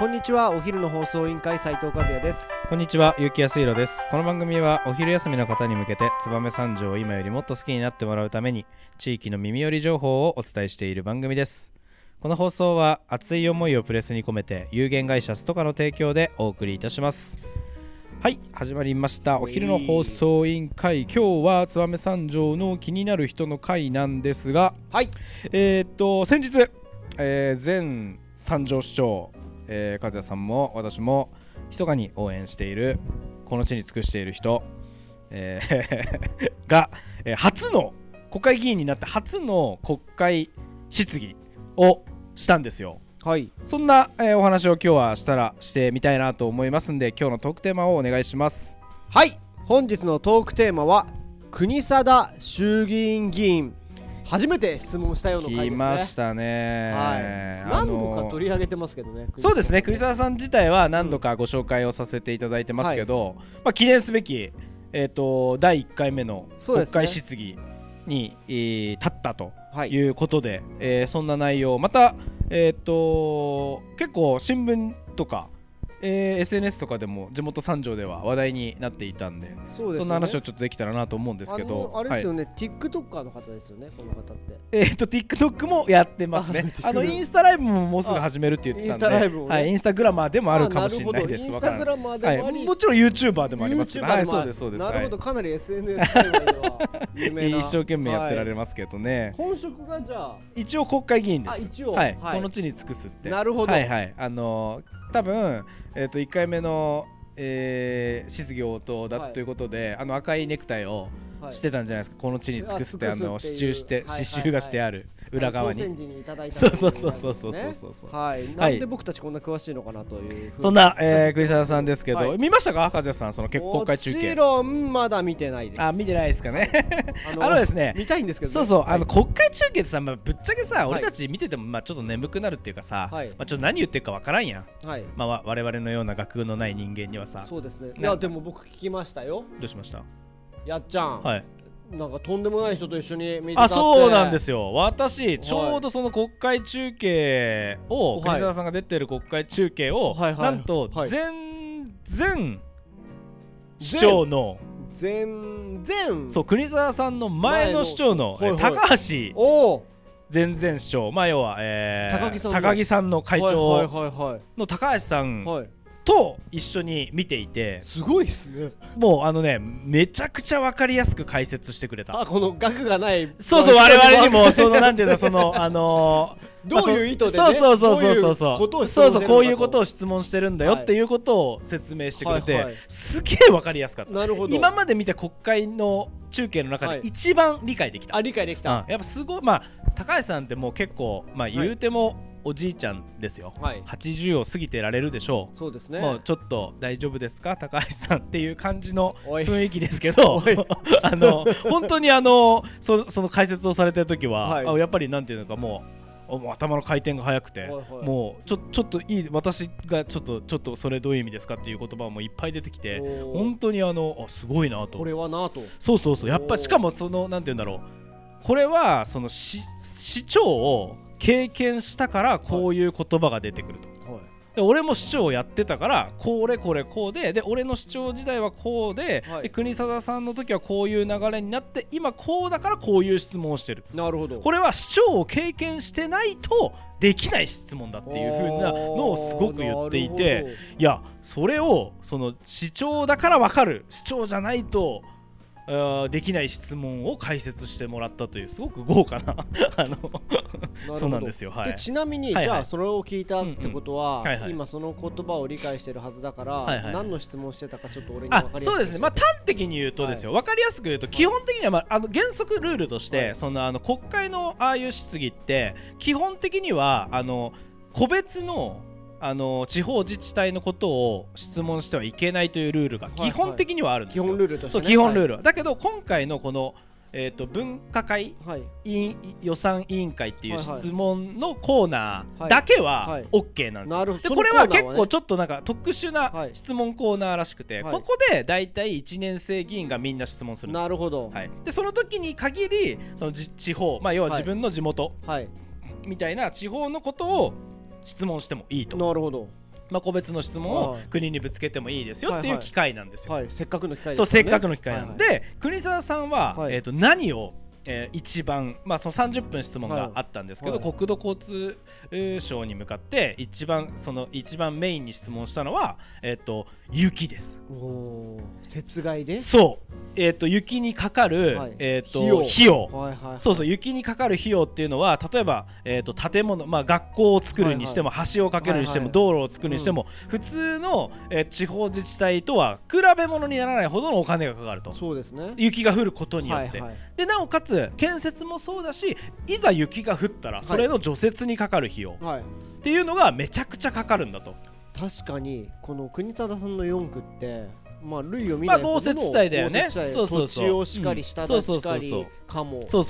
こんにちはお昼の放送委員会斉藤和也ですこんにちは、ゆうきやすいろです。この番組はお昼休みの方に向けて、燕三条を今よりもっと好きになってもらうために、地域の耳寄り情報をお伝えしている番組です。この放送は熱い思いをプレスに込めて、有限会社ストカの提供でお送りいたします。はい、始まりました。お昼の放送委員会、今日は燕三条の気になる人の会なんですが、はいえーっと、先日、えー前三条市長、えー和也さんも私も密かに応援しているこの地に尽くしている人、えー が、えー初の国会議員になって初の国会質疑をしたんですよ。はいそんな、えーお話を今日はしたらしてみたいなと思いますんで今日のトークテーマをお願いします。はい本日のトークテーマは国定衆議院議員初めて質問したような回ですね。来ましたね。はい。何度か取り上げてますけどねそうですね栗沢さん自体は何度かご紹介をさせていただいてますけど、まあ、記念すべき、えー、と第1回目の国会質疑に、えー立ったとはい。いうことで、えーそんな内容また、えー、と結構新聞とか、えー SNS とかでも地元三条では話題になっていたんでそうでね。そんな話をちょっとできたらなと思うんですけど。あれですよはい。ね、TikToker の方ですよねこの方って。えー、と TikTok もやってますね。ああのインスタライブももうすぐ始めるって言ってたんであインスタライブもね。はい、インスタグラマーでもあるかもしれないあです。インスタグラマーでもあり、はい、もちろん YouTuber でもありますけど、はい、そうですそうです。なるほど。はかなり SNS は有名 い、な一生懸命やってられはいますけどね、本職がじゃあ。一応国会議員です。あ一応。はい、はい。この地に尽くすって。なるほど。はいはい。あのー多分、えー、と1回目の、えー質疑応答だはいということで、あの赤いネクタイをはいしてたんじゃないですか、この地に尽くすってあの支柱して刺繍がしてある裏側に,、そうそうそうそうそうそう。そうはい。なんで僕たちこんな詳しいのかなというそんな、えー、栗沢さんですけど、見ましたか？和也さん。その結婚会中継。もちろんまだ見てないです。あ見てないですかね。あのですね。見たいんですけど、そうそう。あの国会中継ってさ、まあ、ぶっちゃけさ俺たち見てても、まあ、ちょっと眠くなるっていうかさ、まあ、ちょっと何言ってるかわからんやん、はい。まあ、我々のような学のない人間にはさ。そうですね。いやでも僕聞きましたよ。どうしました？やっちゃん、はい。なんかとんでもない人と一緒に見てたあって。そうなんですよ。私ちょうどその国会中継を、はい。栗沢さんが出てる国会中継を、はいはい。なんとはい。全然市長の全然そう国沢さんの前の市長の高橋。おお。前々市長。まあ要は、えー高木さんの。高木さんの会はい長の高橋さんと一緒に見ていてすごいっすね。もうあのねめちゃくちゃ分かりやすく解説してくれた。あこの額がない。そうそう我々にもそのななんていうのその あのーどういう意図でねそうそうそうそう。そうそうそうそうこういうことを質問してるんだよはいっていうことを説明してくれて、すげえ分かりやすかった。なるほど。今まで見た国会の中継の中はい。で一番理解できた、あ理解できた、うん。やっぱすごいまあ高橋さんってもう結構まあい。言うてもおじいちゃんですよ、はい。80を過ぎてられるでしょう。そうですね。もうちょっと大丈夫ですか？高橋さん。っていう感じの雰囲気ですけど あの本当にあのそその解説をされてる時は、はい。あやっぱりなんていうのかもう頭の回転が速くて、はいはい。もうちょちょっといい私がちょっとちょっとそれどういう意味ですかっていう言葉もいっぱい出てきて本当にあのあすごいなことれはなと。そうそうそう。やっぱしかもそのなんていうんだろう。これはその市市長を経験したからこういう言葉が出てくると。はい。で俺も市長をやってたからこれこれこうでで俺の市長時代はこうで,、はい。で国定さんの時はこういう流れになって今こうだからこういう質問をしてる。なるほど。これは市長を経験してないとできない質問だっていう風なのをすごく言っていてるいやそれをその市長だから分かる市長じゃないとできない質問を解説してもらったというすごく豪華な あのそうなんですよ。はい。でちなみに、はいはい。じゃあそれを聞いたってことは、うん。うんはいはい。今その言葉を理解してるはずだから、はいはい何の質問してたかちょっと俺に分かありやすくそうですね、まあ、教端的に言うとですよ、分かりやすく言うと、基本的には、まあ、あの原則ルールとして、はい。そのあの国会のああいう質疑って、基本的にはあの個別のあの地方自治体のことを質問してはいけないというルールがいはい基本的にはあるんですよ。基本ルールとして、そうね、基本ルールは、だけど今回のこの、えー、と分科会はい、予算委員会っていうはいはい質問のコーナはいーだけははい。OK なんですよ。なるほど。でこれは結構ちょっとなんか特殊はない。質問コーナーらしくて、はい。ここで大体1年生議員がみんな質問するんですよ。なるほど。はい、でその時に限りそのじ地方、まあ、要ははい自分の地元はい。みたいな地方のことを質問してもいいと。なるほど。まあ、個別の質問をはい。国にぶつけてもいいですよっていはい。うはい機会なんですよ。はい。せっかくの機会ですそうせっかくの機会なんで、はいはい。国沢さんは、はい。えー、と何を、えー一番、まあ、その30分質問があったんですけど、はい国土交通えー省に向かって一番その一番メインに質問したのは、えー、と雪です。おー雪害で？そう、えー、と雪にかかる、はい。えー、と費用。費用。はいはいそうそう雪にかかる費用っていうのは例えば、えー、と建物、まあ、学校を作るにしても、橋を架けるにしても、はいはい。道路を作るにしても、普通の、えー地方自治体とは比べ物にならないほどのお金がかかると。そうですね。雪が降ることによって、はいはい。でなおかつ建設もそうだしいざ雪が降ったらそれの除雪にかかる費用。はい。っていうのがめちゃくちゃかかるんだと。確かにこの国定さんの4区ってまあ類を見まあない豪雪地帯だよね。そうそうそう。土地をしかりうん。下田しかりそうそう。鴨そう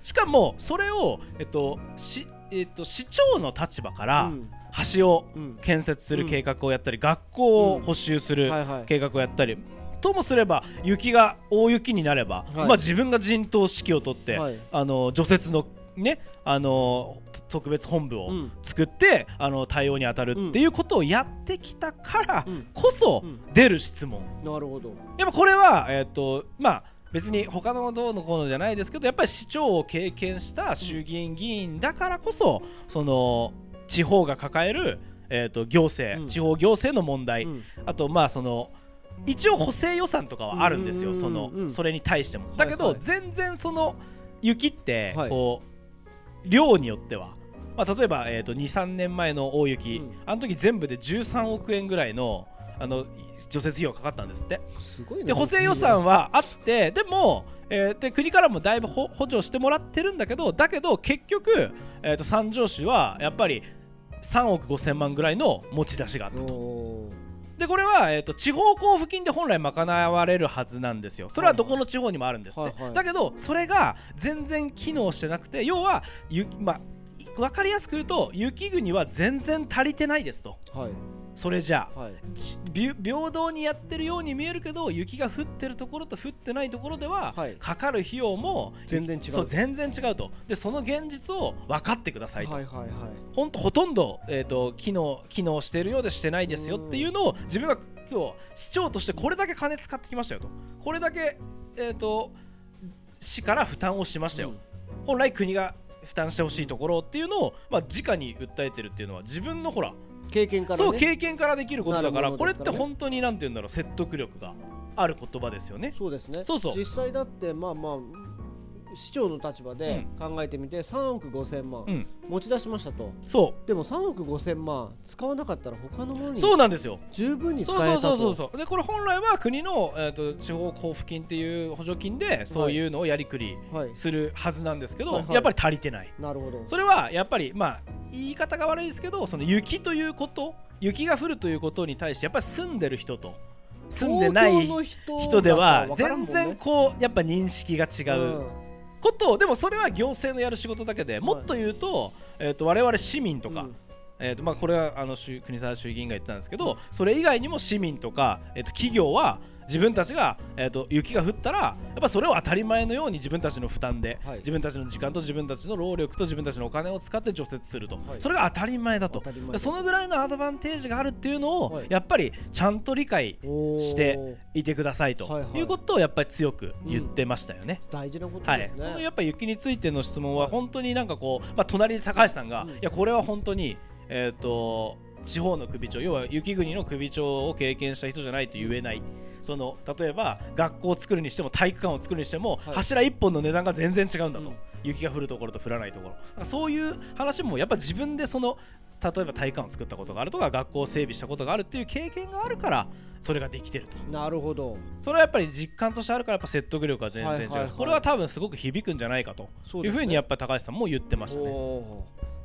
しかもそれを、えっとしえっと、市長の立場からうん。橋をうん。建設する計画をやったり、学校を補修する計画をやったり、ともすれば雪が大雪になれば、はい。まあ、自分が陣頭指揮を取って、はい。あの除雪の、ね、あの特別本部をうん。作って、あの対応に当たるっていうことをやってきたからうん。こそうん。出る質問。なるほど。やっぱこれは、えっとまあ別に他のどうのこうのじゃないですけどやっぱり市長を経験した衆議院議員だからこそその地方が抱える、えー、と行政、うん。地方行政の問題、うん。あとまあその一応補正予算とかはあるんですよ、うんそのうんそれに対しても。だけど、全然その雪ってはい。こう、量によっては、まあ、例えば、えー、と23年前の大雪、うん。あの時全部で13億円ぐらいのあの除雪費用かかったんですって。で補正予算はあってでも、えーで国からもだいぶほ補助してもらってるんだけどだけど結局、えー、と三条市はやっぱり3億5千万ぐらいの持ち出しがあったと。おでこれは、えー、と地方交付金で本来賄われるはずなんですよ。それはどこの地方にもあるんですって、はいはい。だけどそれが全然機能してなくて要はゆ、ま分かりやすく言うと雪国は全然足りてないですと。ーはいそれじゃあはい。平等にやってるように見えるけど雪が降ってるところと降ってないところでは、はい。かかる費用も全然違う。そう全然違うと。でその現実を分かってくださいと、はいはいはい。ほんとほとんど、えー、と機能機能してるようでしてないですよっていうのを自分が今日市長としてこれだけ金使ってきましたよと。これだけ、えー、と市から負担をしましたよ、うん。本来国が負担してほしいところっていうのを、まあ、直に訴えてるっていうのは自分のほら経験からね。そう経験からできることだからなるもこれって本当になんて言うんだろう説得力がある言葉ですよね。そうですね。そうそう。実際だってまあまあ市長の立場で考えてみて3億5千万うん、持ち出しましたと。そでも3億5千万使わなかったら他のものうにそうなんですよ。十分に使そうえたと。そうそうそうそうでこれ本来は国の、えー、と地方交付金っていう補助金でそういうのをやりくりはい。するはずなんですけど、はいはい。やっぱり足りてない。なるほど。それはやっぱりまあ言い方が悪いですけどその雪ということ雪が降るということに対してやっぱり住んでる人と住んでない人人では全然こうやっぱ認識が違う。うん。ことをでもそれは行政のやる仕事だけでもっと言うと,、えー、と我々市民とか、うん。えーとまあ、これはあの衆国沢衆議院が言ったんですけどそれ以外にも市民とか、えー、と企業は自分たちが、えー、と雪が降ったらやっぱそれを当たり前のように自分たちの負担で、はい。自分たちの時間と自分たちの労力と自分たちのお金を使って除雪すると、はい。それが当たり前だと。そのぐらいのアドバンテージがあるっていうのを、はい。やっぱりちゃんと理解していてくださいとはいはい。いうことをやっぱり強く言ってましたよね。大事なことはい、ですね、そのやっぱ雪についての質問は本当になんかこう、まあ、隣で高橋さんが、うん。いやこれは本当に、えー、と地方の首長要は雪国の首長を経験した人じゃないと言えないその例えば学校を作るにしても体育館を作るにしても、はい。柱1本の値段が全然違うんだと、うん。雪が降るところと降らないところ。そういう話もやっぱ自分でその例えば体育館を作ったことがあるとか学校を整備したことがあるっていう経験があるからそれができてると。なるほど。それはやっぱり実感としてあるからやっぱ説得力が全然違う、はいはいはい。これは多分すごく響くんじゃないかと。いうふうにやっぱ高橋さんも言ってましたね。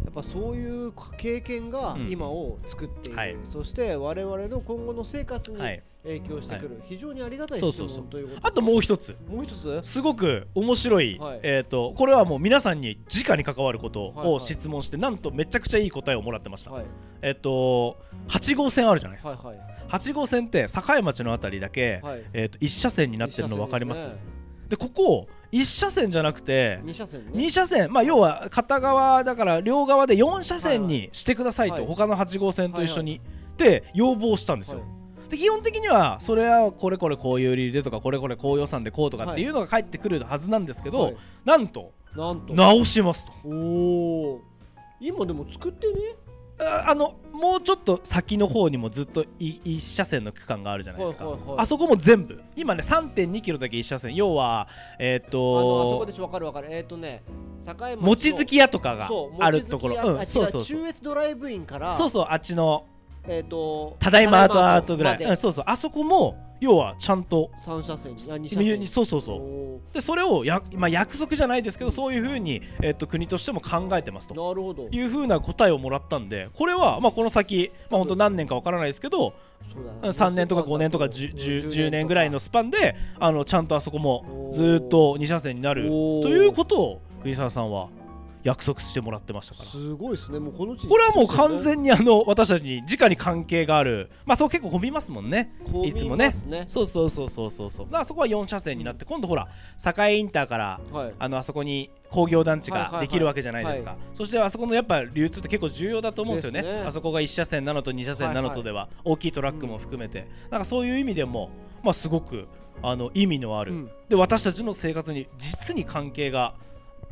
やっぱそういう経験がうん。今を作っている、はい。そして我々の今後の生活にはい影響してくる、非常にありがたい質そうそうそう。問ということあともう一つ。もう一つ？すごく面白い、はい。えー、とこれはもう皆さんに直に関わることを質問して、なんとめちゃくちゃいい答えをもらってました、はい。えっ、と8号線あるじゃないですか、はいはい。8号線って境町のあたりだけ、はい。えー、と1車線になってるの分かります。でここ1車線じゃなくて2車線ね。2車線。まあ要は片側だから両側で4車線にしてくださいと、はい他の8号線と一緒に、って要望したんですよ、はいで基本的にはそれはこれこれこういう理由でとかこれこれこう予算でこうとかっていうのが返ってくるはずなんですけど、はい。なんとなんと。直しますと。おお今でも作ってね？ああのもうちょっと先の方にもずっとい1車線の区間があるじゃないですか、はいはいはい。あそこも全部。今ね3 2キロだけ1車線。要はえーっあのあそことでしょ分かる分かる。えっ、とね境町の望月屋とかがあるところ。うんそうそうそう。違中越ドライブインからそうそうあっちのえっ、とただいまアートアートぐらい、うん、そうそう。あそこも要はちゃんと3車線あ2車み線そうそうそう。おでそれをや、まあ、約束じゃないですけどそういうふうに、えっと国としても考えてますーと。なるほど。いうふうな答えをもらったんでこれは、まあ、この先、まあ、本当何年かわからないですけどそうだね。3年とか5年とか 10, 10 10年ぐらいのスパンであのちゃんとあそこもずーっと2車線になる。ということを国沢さんは約束してもらってましたから。すごいですね。もうこのこれはもう完全にあの私たちに直に関係があるまあそう結構混みますもんね。混みいつもね。そうそうそうそうそうそう。だからそこは4車線になって今度ほら栄インターからはい。あのあそこに工業団地ができるわけじゃないですか、はそしてあそこのやっぱ流通って結構重要だと思うんですよね。ね。あそこが1車線なのと2車線なのとでは、大きいトラックも含めて、なんかそういう意味でもまあすごくあの意味のある、うん。で私たちの生活に実に関係が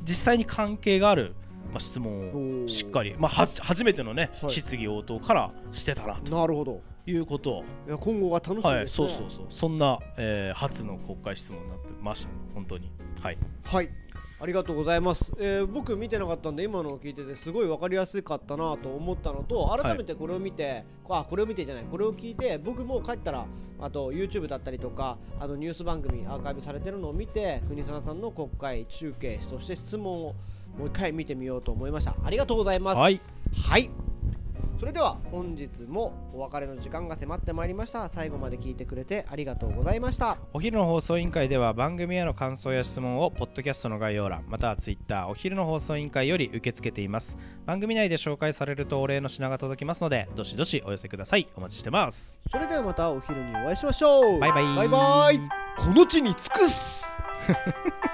実際に関係がある、まあ、質問をしっかり、まあ、は初めてのね、はい。質疑応答からしてたなと。なるほど。いうこと。をいや今後が楽しみですね。はい、そうそうそう。そんな、えー初の国会質問になってました本当に。はい。はいありがとうございます、えー僕見てなかったんで今のを聞いててすごい分かりやすかったなと思ったのと改めてこれを見て、あこれを見てじゃないこれを聞いて僕も帰ったらあと YouTube だったりとかあのニュース番組アーカイブされてるのを見て国沢さんの国会中継そして質問をもう一回見てみようと思いました。ありがとうございます。はい、はいそれでは本日もお別れの時間が迫ってまいりました。最後まで聞いてくれてありがとうございました。お昼の放送委員会では番組への感想や質問をポッドキャストの概要欄またはツイッターお昼の放送委員会より受け付けています。番組内で紹介されるとお礼の品が届きますのでどしどしお寄せください。お待ちしてます。それではまたお昼にお会いしましょう。バイバイ。バイバイ。この地に尽くす